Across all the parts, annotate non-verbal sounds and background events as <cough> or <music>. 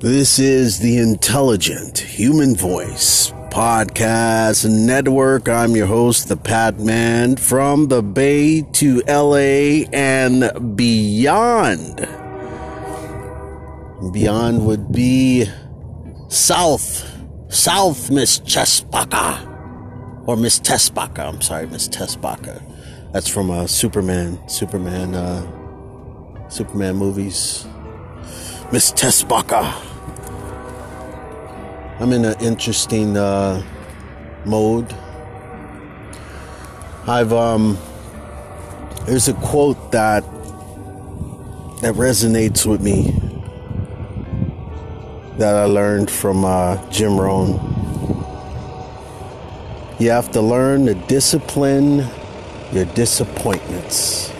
This is the Intelligent Human Voice Podcast Network. I'm your host, the Pat Man, from the Bay to LA and beyond. Beyond would be South, South Miss Chespaca. Or Miss Tespaca. I'm sorry, Miss Tespaca. That's from uh, Superman, Superman, uh, Superman movies. Miss Tespaca. I'm in an interesting uh, mode. I've um, there's a quote that that resonates with me that I learned from uh, Jim Rohn. You have to learn to discipline your disappointments.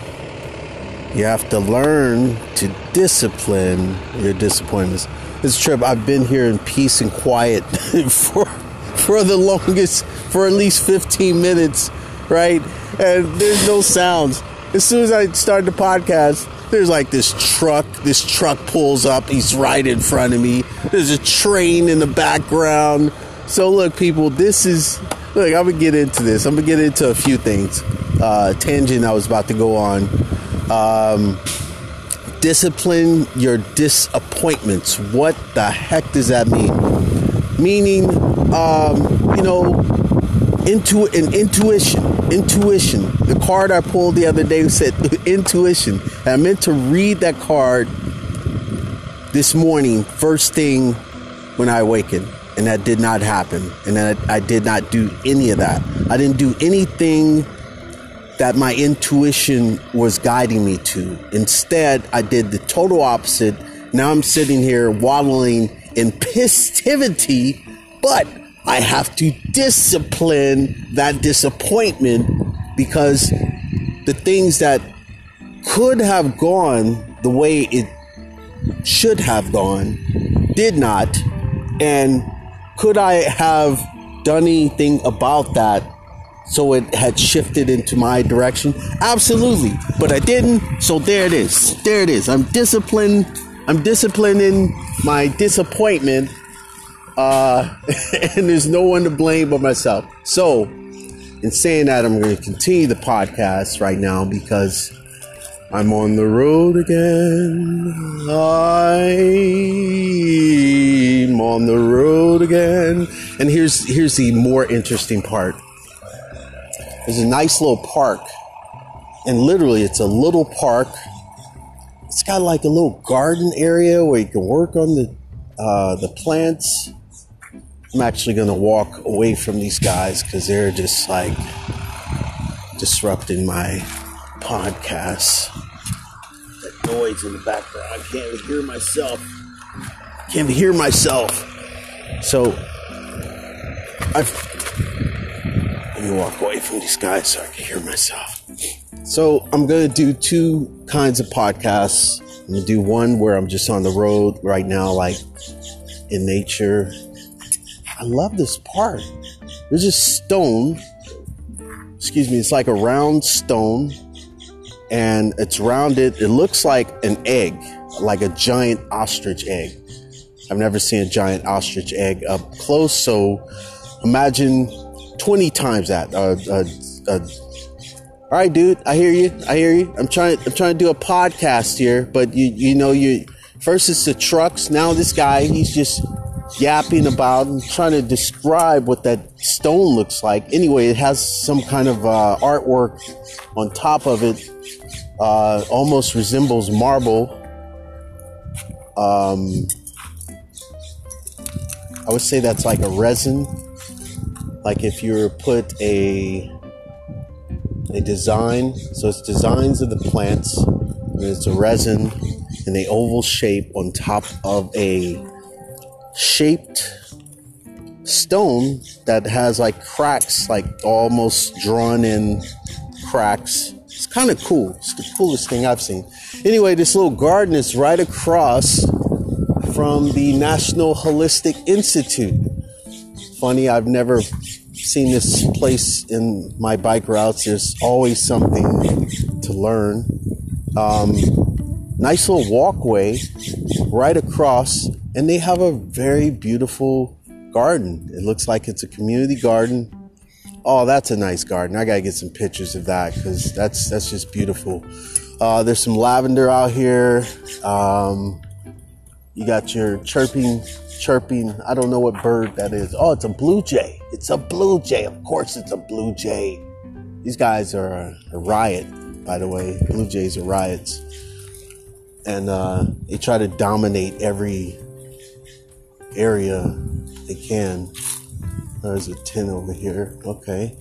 You have to learn to discipline your disappointments. This trip, I've been here in peace and quiet <laughs> for for the longest, for at least 15 minutes, right? And there's no sounds. As soon as I start the podcast, there's like this truck. This truck pulls up. He's right in front of me. There's a train in the background. So look, people, this is look. I'm gonna get into this. I'm gonna get into a few things. Uh, tangent I was about to go on. Um, discipline your disappointments. What the heck does that mean? Meaning, um, you know, into an intuition. Intuition. The card I pulled the other day said <laughs> intuition. And I meant to read that card this morning, first thing when I awakened. And that did not happen. And I, I did not do any of that. I didn't do anything that my intuition was guiding me to. Instead, I did the total opposite. Now I'm sitting here waddling in pistivity, but I have to discipline that disappointment because the things that could have gone the way it should have gone did not. And could I have done anything about that so it had shifted into my direction? Absolutely. But I didn't, so there it is. There it is. I'm disciplined. I'm disciplining my disappointment. Uh, <laughs> and there's no one to blame but myself. So, in saying that, I'm going to continue the podcast right now because I'm on the road again. I'm on the road again. And here's here's the more interesting part. There's a nice little park, and literally, it's a little park. It's got like a little garden area where you can work on the uh, the plants. I'm actually going to walk away from these guys because they're just like disrupting my podcast. That noise in the background, I can't hear myself. Can't even hear myself. So I've walk away from these guys so I can hear myself. So I'm gonna do two kinds of podcasts. I'm gonna do one where I'm just on the road right now, like in nature. I love this part. There's a stone. Excuse me, it's like a round stone, and it's rounded. It looks like an egg, like a giant ostrich egg. I've never seen a giant ostrich egg up close, so imagine 20 times that. Uh, uh, uh, all right, dude, I hear you. I hear you. I'm trying. I'm trying to do a podcast here, but you, you know, you first it's the trucks. Now this guy, he's just yapping about and trying to describe what that stone looks like. Anyway, it has some kind of uh, artwork on top of it. Uh, almost resembles marble. Um, I would say that's like a resin like if you put a a design so it's designs of the plants and it's a resin in a oval shape on top of a shaped stone that has like cracks like almost drawn in cracks. It's kind of cool. It's the coolest thing i've seen. Anyway this little garden is right across from the national holistic institute. Funny i've never seen this place in my bike routes. There's always something to learn. Um, nice little walkway right across, and they have a very beautiful garden. It looks like it's a community garden. Oh, that's a nice garden. I gotta get some pictures of that because that's that's just beautiful. Uh, there's some lavender out here. Um, you got your chirping, chirping. I don't know what bird that is. Oh, it's a blue jay. It's a blue jay. Of course, it's a blue jay. These guys are a, a riot, by the way. Blue jays are riots, and uh, they try to dominate every area they can. There's a tin over here. Okay.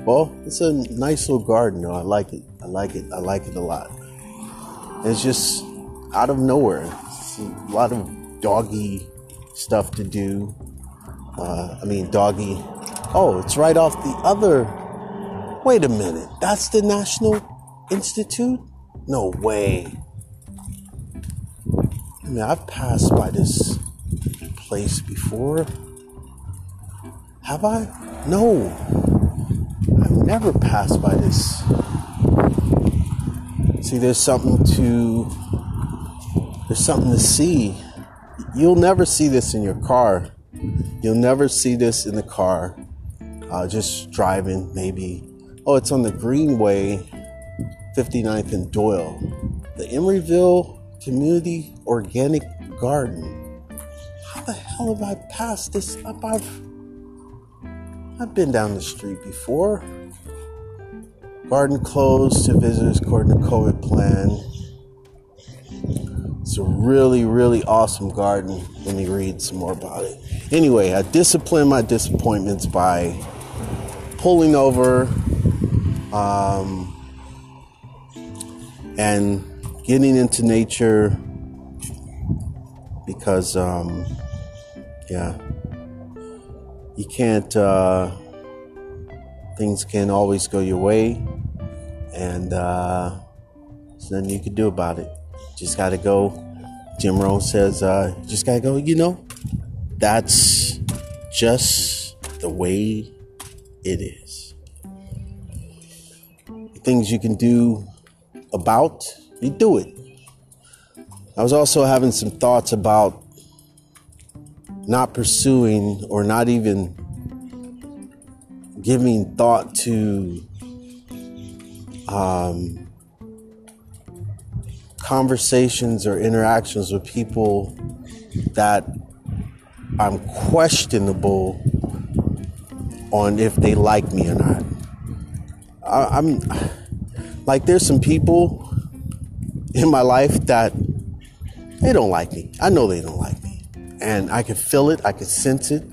Well, it's a nice little garden, though. I like it. I like it. I like it a lot. It's just out of nowhere. A lot of doggy stuff to do. Uh, I mean, doggy. Oh, it's right off the other. Wait a minute. That's the National Institute? No way. I mean, I've passed by this place before. Have I? No. I've never passed by this. See, there's something to there's something to see. You'll never see this in your car. You'll never see this in the car. Uh, just driving, maybe. Oh, it's on the Greenway, 59th and Doyle. The Emeryville Community Organic Garden. How the hell have I passed this up? I've I've been down the street before. Garden closed to visitors according to COVID plan. It's a really, really awesome garden. Let me read some more about it. Anyway, I discipline my disappointments by pulling over um, and getting into nature because, um, yeah, you can't, uh, things can't always go your way, and uh, there's nothing you can do about it. Just gotta go. Jim Rohn says, uh, just gotta go, you know, that's just the way it is. Things you can do about, you do it. I was also having some thoughts about not pursuing or not even giving thought to um, conversations or interactions with people that I'm questionable on if they like me or not. I, I'm like, there's some people in my life that they don't like me. I know they don't like me and I can feel it, I can sense it.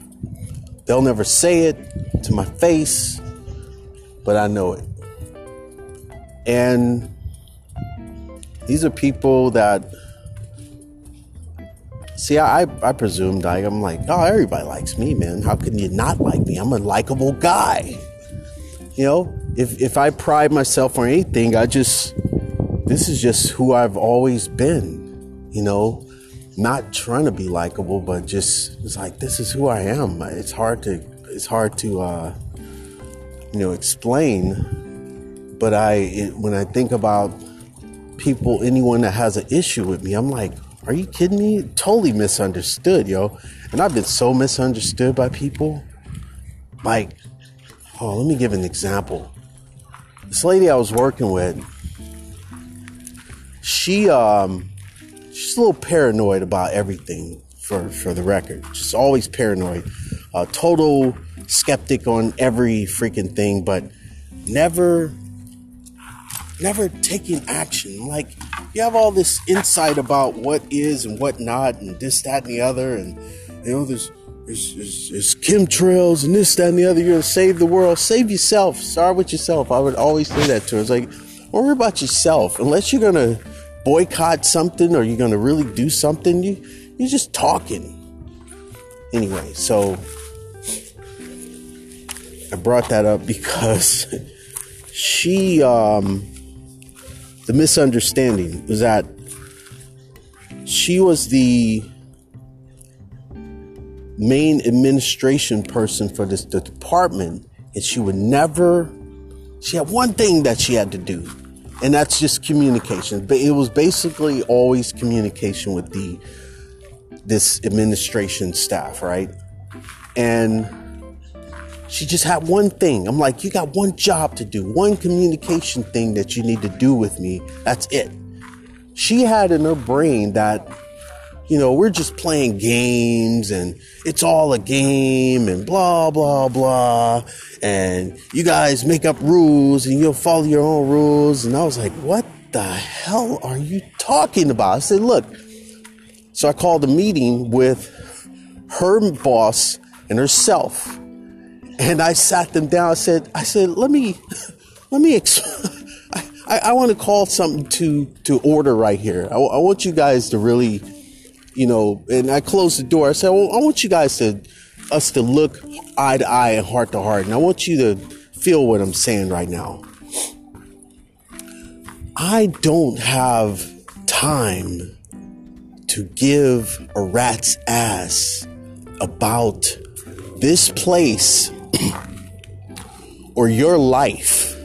They'll never say it to my face, but I know it. And these are people that see I I presumed I, I'm like, oh everybody likes me, man. How can you not like me? I'm a likable guy. You know, if if I pride myself on anything, I just this is just who I've always been, you know not trying to be likable, but just it's like this is who I am. It's hard to it's hard to uh, you know explain. But I it, when I think about people, anyone that has an issue with me, I'm like, are you kidding me? Totally misunderstood, yo. And I've been so misunderstood by people. Like, oh, let me give an example. This lady I was working with, she um she's a little paranoid about everything for, for the record. Just always paranoid. Uh, total skeptic on every freaking thing, but never, never taking action. Like, you have all this insight about what is and what not, and this, that, and the other, and, you know, there's, there's, there's, there's chemtrails and this, that, and the other. You're to save the world. Save yourself. Start with yourself. I would always say that to her. It's like, worry about yourself. Unless you're to boycott something or you're to really do something, you you're just talking. Anyway, so I brought that up because <laughs> she um the misunderstanding was that she was the main administration person for this the department and she would never she had one thing that she had to do and that's just communication. But it was basically always communication with the this administration staff, right? And she just had one thing. I'm like, you got one job to do, one communication thing that you need to do with me. That's it. She had in her brain that, you know, we're just playing games and it's all a game and blah, blah, blah. And you guys make up rules and you'll follow your own rules. And I was like, what the hell are you talking about? I said, look. So I called a meeting with her boss and herself and I sat them down. I said, I said, let me, let me, ex- <laughs> I, I want to call something to, to order right here. I, I, want you guys to really, you know, and I closed the door. I said, well, I want you guys to, us to look eye to eye and heart to heart. And I want you to feel what I'm saying right now. I don't have time to give a rat's ass about this place <clears throat> or your life.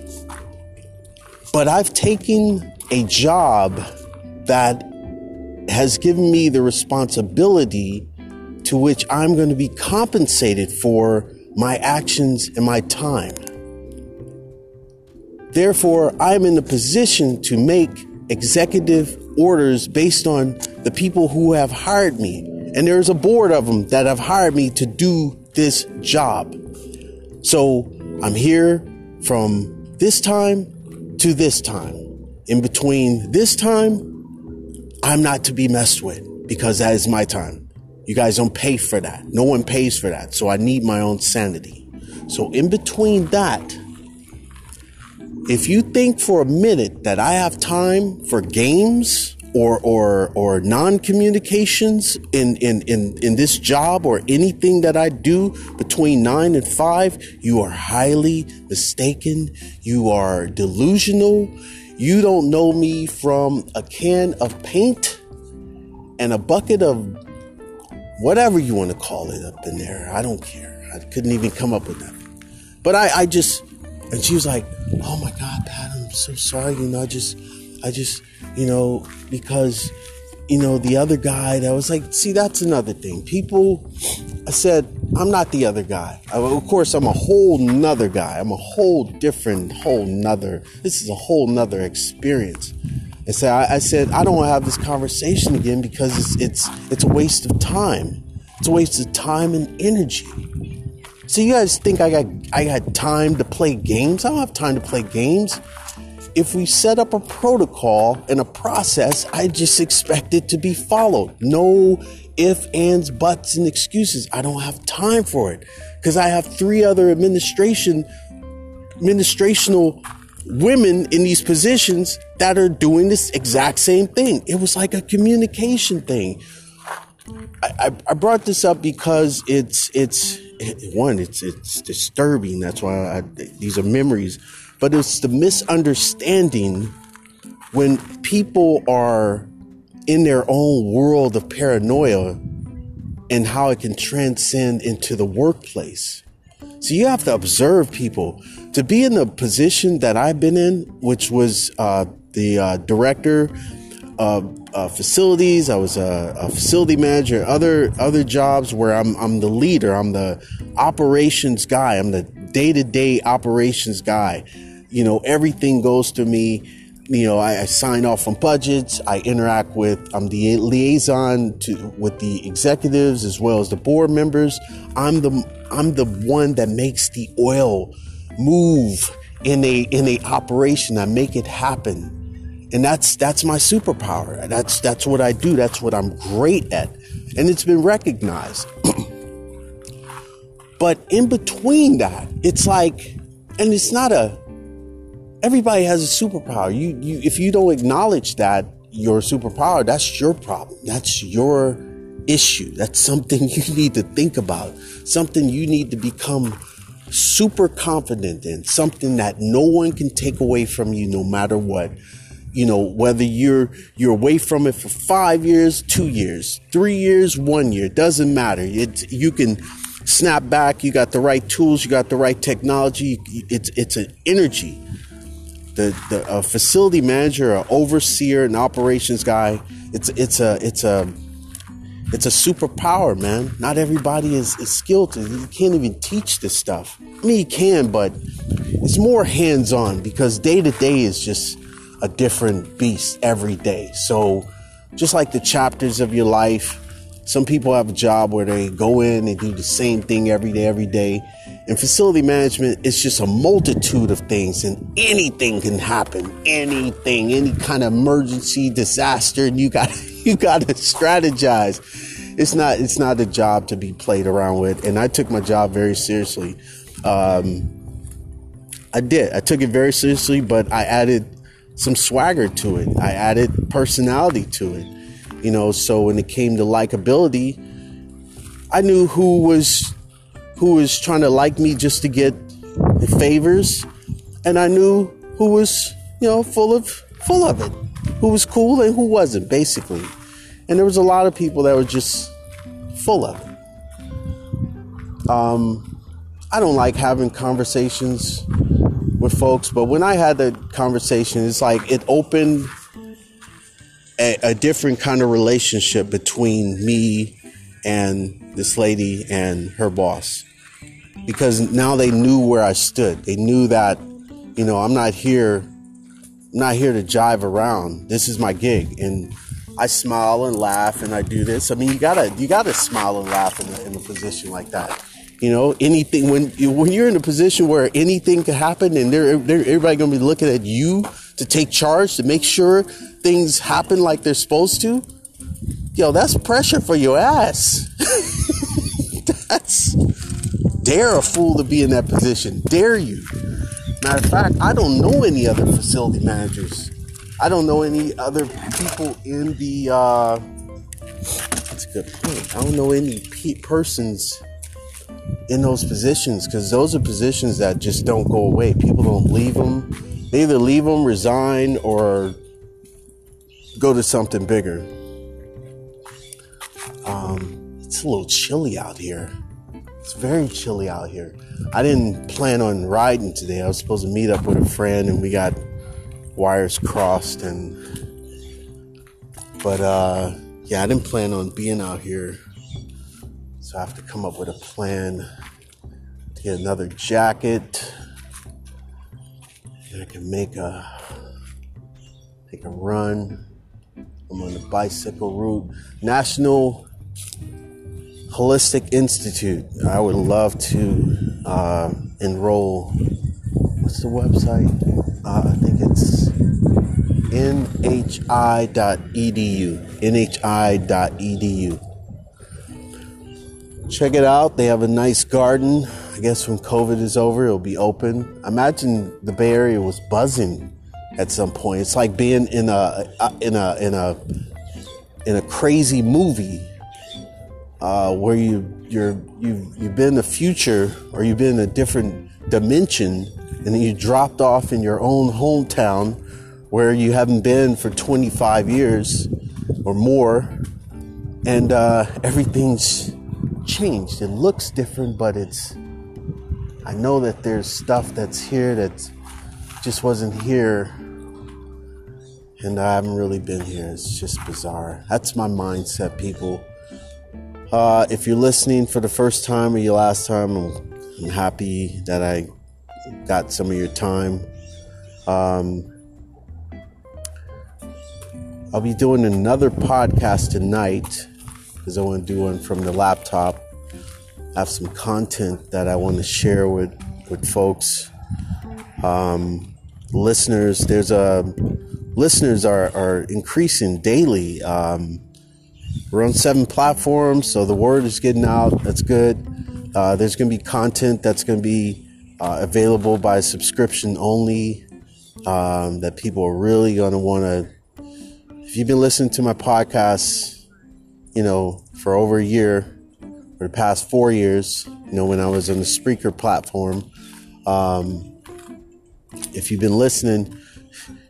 But I've taken a job that has given me the responsibility to which I'm going to be compensated for my actions and my time. Therefore, I'm in the position to make executive orders based on the people who have hired me. And there's a board of them that have hired me to do this job. So I'm here from this time to this time. In between this time, I'm not to be messed with because that is my time. You guys don't pay for that. No one pays for that. So I need my own sanity. So in between that, if you think for a minute that I have time for games, or or or non-communications in, in in in this job or anything that I do between 9 and 5 you are highly mistaken. You are delusional. You don't know me from a can of paint and a bucket of whatever you want to call it up in there. I don't care. I couldn't even come up with that but I I just and she was like oh my god Pat I'm so sorry you know I just I just you know, because, you know, the other guy, that was like, see, that's another thing. People, I said, I'm not the other guy. I, of course, I'm a whole nother guy. I'm a whole different, whole nother, this is a whole nother experience. And so I, I said, I don't want to have this conversation again because it's, it's, it's a waste of time. It's a waste of time and energy. So you guys think I got I got time to play games? I don't have time to play games if we set up a protocol and a process, I just expect it to be followed. No ifs, ands, buts, and excuses. I don't have time for it because I have three other administration, administrational women in these positions that are doing this exact same thing. It was like a communication thing. I, I, I brought this up because it's it's one it's it's disturbing. That's why I, these are memories but it's the misunderstanding when people are in their own world of paranoia and how it can transcend into the workplace. So you have to observe people. To be in the position that I've been in, which was uh, the uh, director of uh, facilities, I was a, a, facility manager, other other jobs where I'm I'm the leader, I'm the operations guy, I'm the day to day operations guy you know, everything goes to me. You know, I, I, sign off on budgets. I interact with. I'm the liaison to with the executives as well as the board members. I'm the I'm the one that makes the oil move in a in a operation. I make it happen, and that's that's my superpower. That's that's what I do. That's what I'm great at, and it's been recognized. <clears throat> but in between that, it's like, and it's not a everybody has a superpower. You, you, if you don't acknowledge that your superpower, that's your problem. That's your issue. That's something <laughs> you need to think about. Something you need to become super confident in. Something that no one can take away from you, no matter what. You know, whether you're you're away from it for five years, two years, three years, one year, doesn't matter. It's you can snap back. You got the right tools. You got the right technology. It's it's an energy the, the a facility manager, an overseer, an operations guy. It's it's a it's a it's a superpower, man. Not everybody is, is skilled. You can't even teach this stuff. I mean, you can, but it's more hands on because day to day is just a different beast every day. So, just like the chapters of your life, some people have a job where they go in and do the same thing every day, every day. And facility management is just a multitude of things, and anything can happen. Anything, any kind of emergency, disaster, and you got <laughs> you got to strategize. It's not it's not a job to be played around with. And I took my job very seriously. Um, I did. I took it very seriously, but I added some swagger to it. I added personality to it. You know, so when it came to likability, I knew who was who was trying to like me just to get favors, and I knew who was, you know, full of full of it, who was cool and who wasn't, basically. And there was a lot of people that were just full of it. Um, I don't like having conversations with folks, but when I had the conversation, it's like it opened a, a different kind of relationship between me and this lady and her boss because now they knew where I stood. They knew that, you know, I'm not here, I'm not here to jive around. This is my gig, and I smile and laugh, and I do this. I mean, you gotta, you gotta smile and laugh in a, in a position like that. You know, anything when you, when you're in a position where anything could happen, and they're, they're everybody gonna be looking at you to take charge to make sure things happen like they're supposed to. Yo, that's pressure for your ass. <laughs> that's dare a fool to be in that position. Dare you. Matter of fact, I don't know any other facility managers. I don't know any other people in the. Uh, that's a good point. I don't know any pe- persons in those positions because those are positions that just don't go away. People don't leave them. They either leave them, resign, or go to something bigger. It's a little chilly out here. It's very chilly out here. I didn't plan on riding today. I was supposed to meet up with a friend and we got wires crossed and but uh yeah, I didn't plan on being out here. So I have to come up with a plan to get another jacket. And I can make a take a run. I'm on the bicycle route. National Holistic Institute. I would love to uh, enroll. What's the website? Uh, I think it's nhi.edu. nhi.edu. Check it out. They have a nice garden. I guess when COVID is over, it'll be open. Imagine the Bay Area was buzzing at some point. It's like being in a in a in a in a crazy movie uh, where you you're you've you've been in the future or you've been in a different dimension and then you dropped off in your own hometown where you haven't been for 25 years or more. And uh, everything's changed it looks different but it's i know that there's stuff that's here that just wasn't here. And i haven't really been here. It's just bizarre. That's my mindset people uh, if you're listening for the first time or your last time, I'm, I'm happy that I got some of your time. Um, I'll be doing another podcast tonight because I want to do one from the laptop. I have some content that I want to share with with folks, um, listeners. There's a listeners are are increasing daily. Um, we're on seven platforms, so the word is getting out. That's good. Uh, there's going to be content that's going to be uh, available by subscription only um, that people are really going to want to. If you've been listening to my podcast, you know, for over a year, for the past four years, you know, when I was on the Spreaker platform, um, if you've been listening,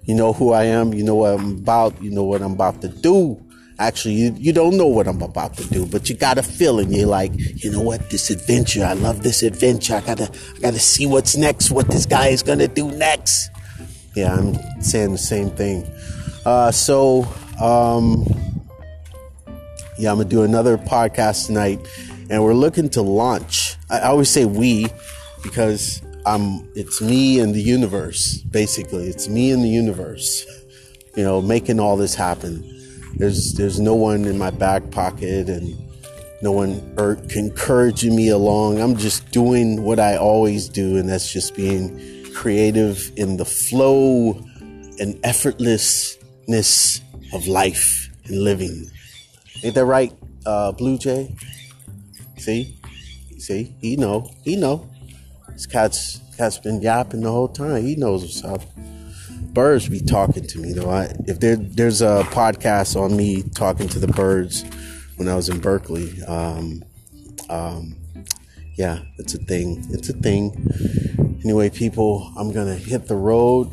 you know who I am, you know what I'm about, you know what I'm about to do. Actually, you, you don't know what I'm about to do, but you got a feeling. You're like, you know what? This adventure, I love this adventure. I gotta, I gotta see what's next. What this guy is gonna do next. Yeah, I'm saying the same thing. Uh, so, um, yeah, I'm gonna do another podcast tonight, and we're looking to launch. I, always say we because I'm. It's me and the universe. Basically, it's me and the universe. <laughs> You know, making all this happen. There's there's no one in my back pocket and no one er, encouraging me along. I'm just doing what I always do, and that's just being creative in the flow and effortlessness of life and living. Ain't that right, uh, Blue Jay? See, see, he know, he know. This cat's cat's been yapping the whole time. He knows what's up. Birds be talking to me though. I, if there there's a podcast on me talking to the birds when I was in Berkeley. Um, um, yeah, it's a thing. It's a thing. Anyway, people, I'm gonna hit the road.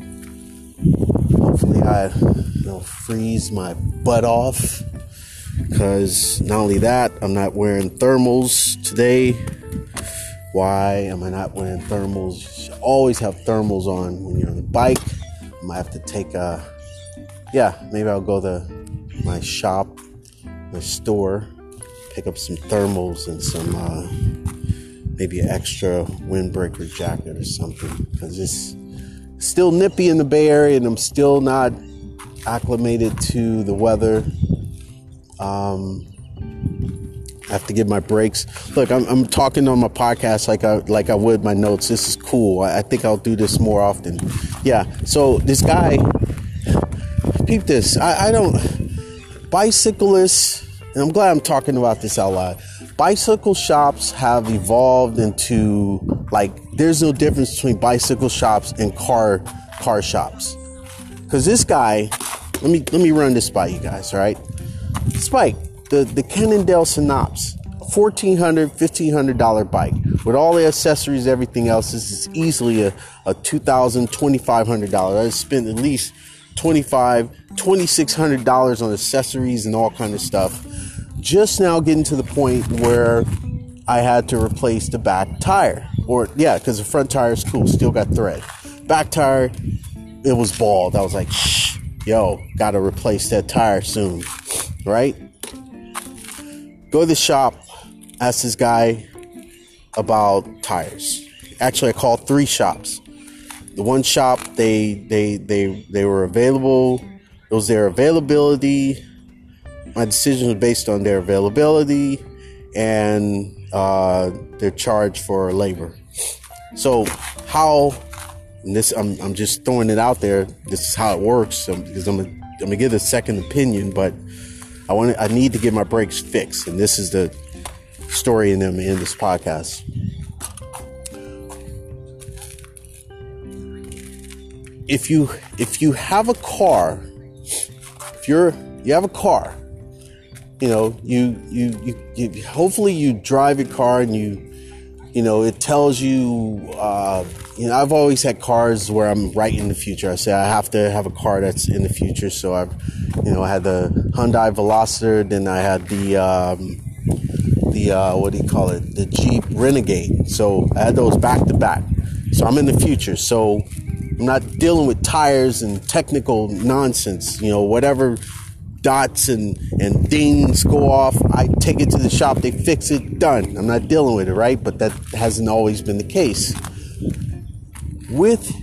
Hopefully, I know freeze my butt off because not only that, I'm not wearing thermals today. Why am I not wearing thermals? You always have thermals on when you're on the bike. I might have to take a, yeah, maybe I'll go to my shop, my store, pick up some thermals and some, uh, maybe an extra windbreaker jacket or something because it's still nippy in the Bay Area and I'm still not acclimated to the weather. Um, have to give my breaks. Look, I'm, I'm, talking on my podcast like I like I would my notes. This is cool. I, I think I'll do this more often. Yeah. So this guy, peep this. I, I don't bicyclists, and I'm glad I'm talking about this out loud. Bicycle shops have evolved into like there's no difference between bicycle shops and car car shops. Cause this guy, let me let me run this by you guys, all right? Spike, the, the Cannondale Synapse, $1,400, $1,500 bike. With all the accessories, everything else, this is easily a, a $2,000, $2,500. I spent at least $2,500, $2,600 on accessories and all kind of stuff. Just now getting to the point where I had to replace the back tire. Or, yeah, because the front tire is cool, still got thread. Back tire, it was bald. I was like, yo, gotta replace that tire soon right? Go to the shop, ask this guy about tires. Actually, I called three shops. The one shop they they they they were available. It was their availability. My decision was based on their availability and uh, their charge for labor. So how this I'm, I'm just throwing it out there. This is how it works because I'm, I'm gonna give a second opinion, but I want I need to get my brakes fixed, and this is the story in them in this podcast. If you if you have a car, if you're you have a car, you know you you you, you hopefully you drive your car and you you know it tells you uh, you know I've always had cars where I'm right in the future. I say I have to have a car that's in the future, so I've you know, I had the Hyundai Veloster, then I had the um, the uh, what do you call it, the Jeep Renegade. So I had those back to back. So I'm in the future. So I'm not dealing with tires and technical nonsense. You know, whatever dots and, and dings go off. I take it to the shop, they fix it, done. I'm not dealing with it, right? But that hasn't always been the case. With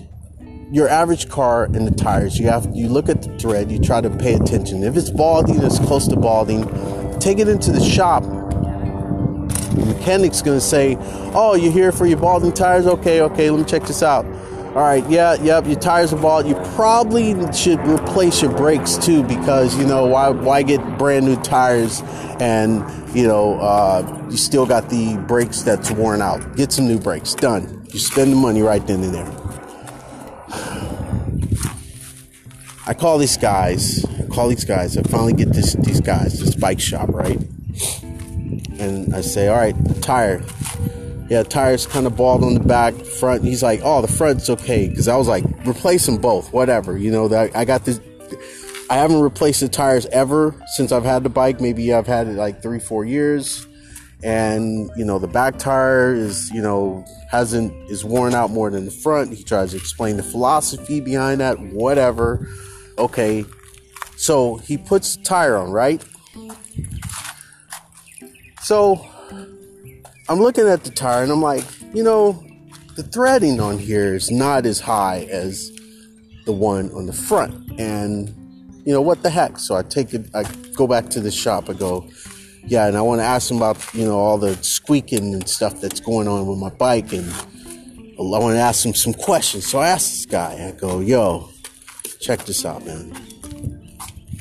your average car and the tires, you have you look at the thread, you try to pay attention. If it's balding, it's close to balding, take it into the shop. The mechanic's gonna say, "Oh, you're here for your balding tires? Okay, okay, let me check this out." All right, yeah, yep, your tires are bald. You probably should replace your brakes too, because you know why? Why get brand new tires and you know uh, you still got the brakes that's worn out? Get some new brakes. Done. You spend the money right then and there. I call these guys, I call these guys, I finally get this these guys, this bike shop, right? And I say, all right, the tire. Yeah, tire's kind of bald on the back, front. He's like, oh, the front's okay. Because I was like, replace them both, whatever. You know, that I got this. I haven't replaced the tires ever since I've had the bike. Maybe I've had it like three, four years. and you know the back tire is you know hasn't is worn out more than the front. He tries to explain the philosophy behind that, whatever. Okay, so he puts the tire on, right? So I'm looking at the tire and I'm like, you know, the threading on here is not as high as the one on the front. And, you know, what the heck? So I take it, I go back to the shop. I go, yeah, and I want to ask him about, you know, all the squeaking and stuff that's going on with my bike. And I want to ask him some questions. So I asked this guy, I go, yo, check this out, man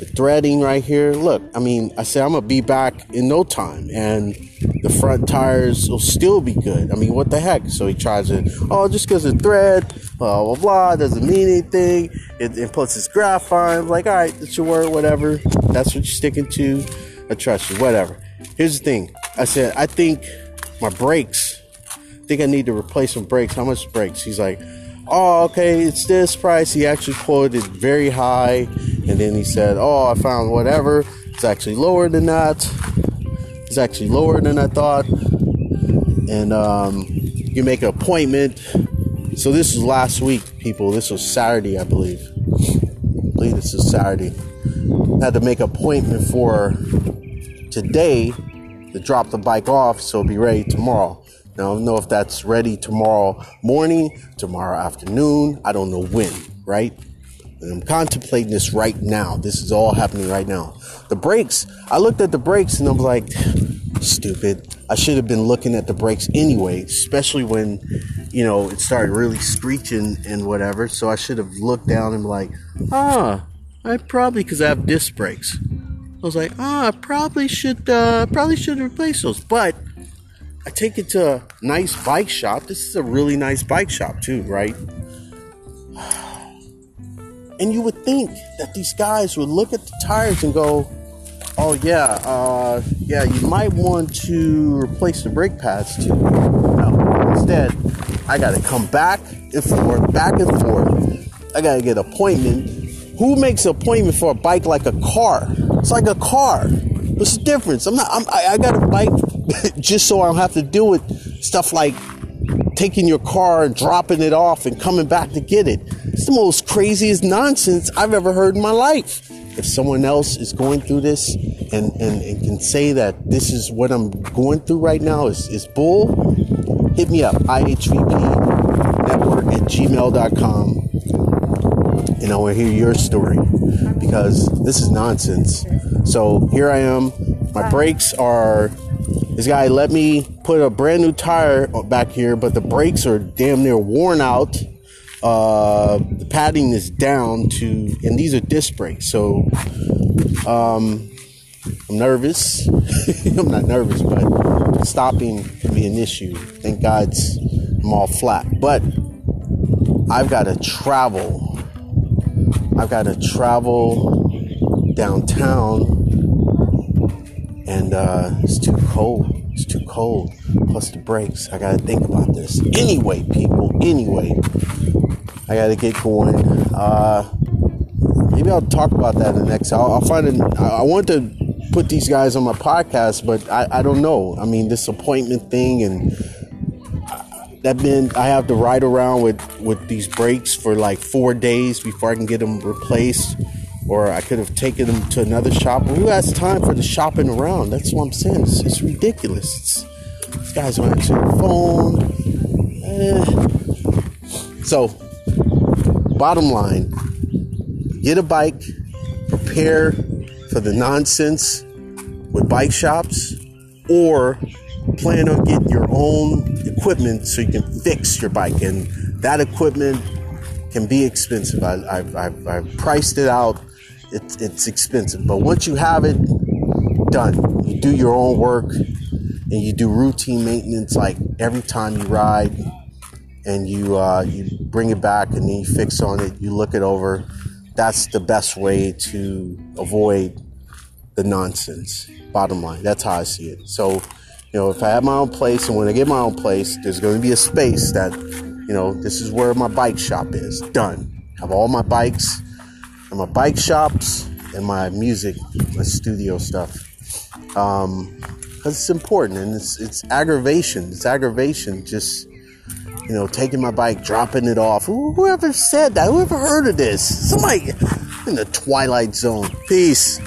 the threading right here. Look, I mean, I said I'm gonna be back in no time, and the front tires will still be good. I mean, what the heck? So he tries to, oh, just because of thread, blah blah blah, doesn't mean anything. It, it puts his graphite. Like, all right, that's your word, whatever. That's what you're sticking to. I trust you, whatever. Here's the thing. I said, I think my brakes. I think I need to replace some brakes. How much brakes? He's like oh, okay, it's this price. He actually quoted very high, and then he said, oh, I found whatever. It's actually lower than that. It's actually lower than I thought. And um, you make an appointment. So this was last week, people. This was Saturday, I believe. I believe this is Saturday. Had to make an appointment for today to drop the bike off so be ready tomorrow. Now, I don't know if that's ready tomorrow morning, tomorrow afternoon. I don't know when, right? And I'm contemplating this right now. This is all happening right now. The brakes, I looked at the brakes and I'm like, stupid. I should have been looking at the brakes anyway, especially when, you know, it started really screeching and whatever. So I should have looked down and like, ah, I probably, because I have disc brakes. I was like, ah, I probably should, uh, probably should replace those. But I take it to a nice bike shop. This is a really nice bike shop, too, right? <sighs> And you would think that these guys would look at the tires and go, oh, yeah, uh, yeah, you might want to replace the brake pads, too. No, instead, I got to come back and forth, back and forth. I got to get an appointment. Who makes an appointment for a bike like a car? It's like a car. What's the difference? I'm not. I'm, I, I got a bike just so I don't have to deal with stuff like taking your car and dropping it off and coming back to get it. It's the most craziest nonsense I've ever heard in my life. If someone else is going through this and, and, and can say that this is what I'm going through right now is, is bull, hit me up, ihvp network at gmail.com and I want to hear your story because this is nonsense. So here I am. My brakes are this guy let me put a brand new tire back here, but the brakes are damn near worn out. Uh, the padding is down to, and these are disc brakes. So, um, I'm nervous. <laughs> I'm not nervous, but stopping can be an issue. Thank God's I'm all flat. But I've got to travel. I've got to travel downtown and uh, it's too cold. It's too cold. Plus the brakes. I gotta think about this. Anyway, people. Anyway, I gotta get going. Uh, maybe I'll talk about that in the next. I'll, I'll find it. I want to put these guys on my podcast, but I, I don't know. I mean, this appointment thing and that meant I have to ride around with with these brakes for like four days before I can get them replaced or I could have taken them to another shop. Who has time for the shopping around? That's what I'm saying. It's, it's ridiculous. It's, these guys don't answer the phone. Eh. So, bottom line get a bike, prepare for the nonsense with bike shops, or plan on getting your own equipment so you can fix your bike. And that equipment can be expensive. I, have priced it out it's it's expensive. But once you have it done, you do your own work and you do routine maintenance like every time you ride and you uh, you bring it back and then you fix on it, you look it over. That's the best way to avoid the nonsense. Bottom line, that's how I see it. So, you know, if I have my own place and when I get my own place, there's going to be a space that, you know, this is where my bike shop is. Done. Have all my bikes and my bike shops and my music, my studio stuff. Um, because it's important and it's it's aggravation. It's aggravation. Just you know, taking my bike, dropping it off. Whoever said that? Whoever heard of this? Somebody in the twilight zone. Peace.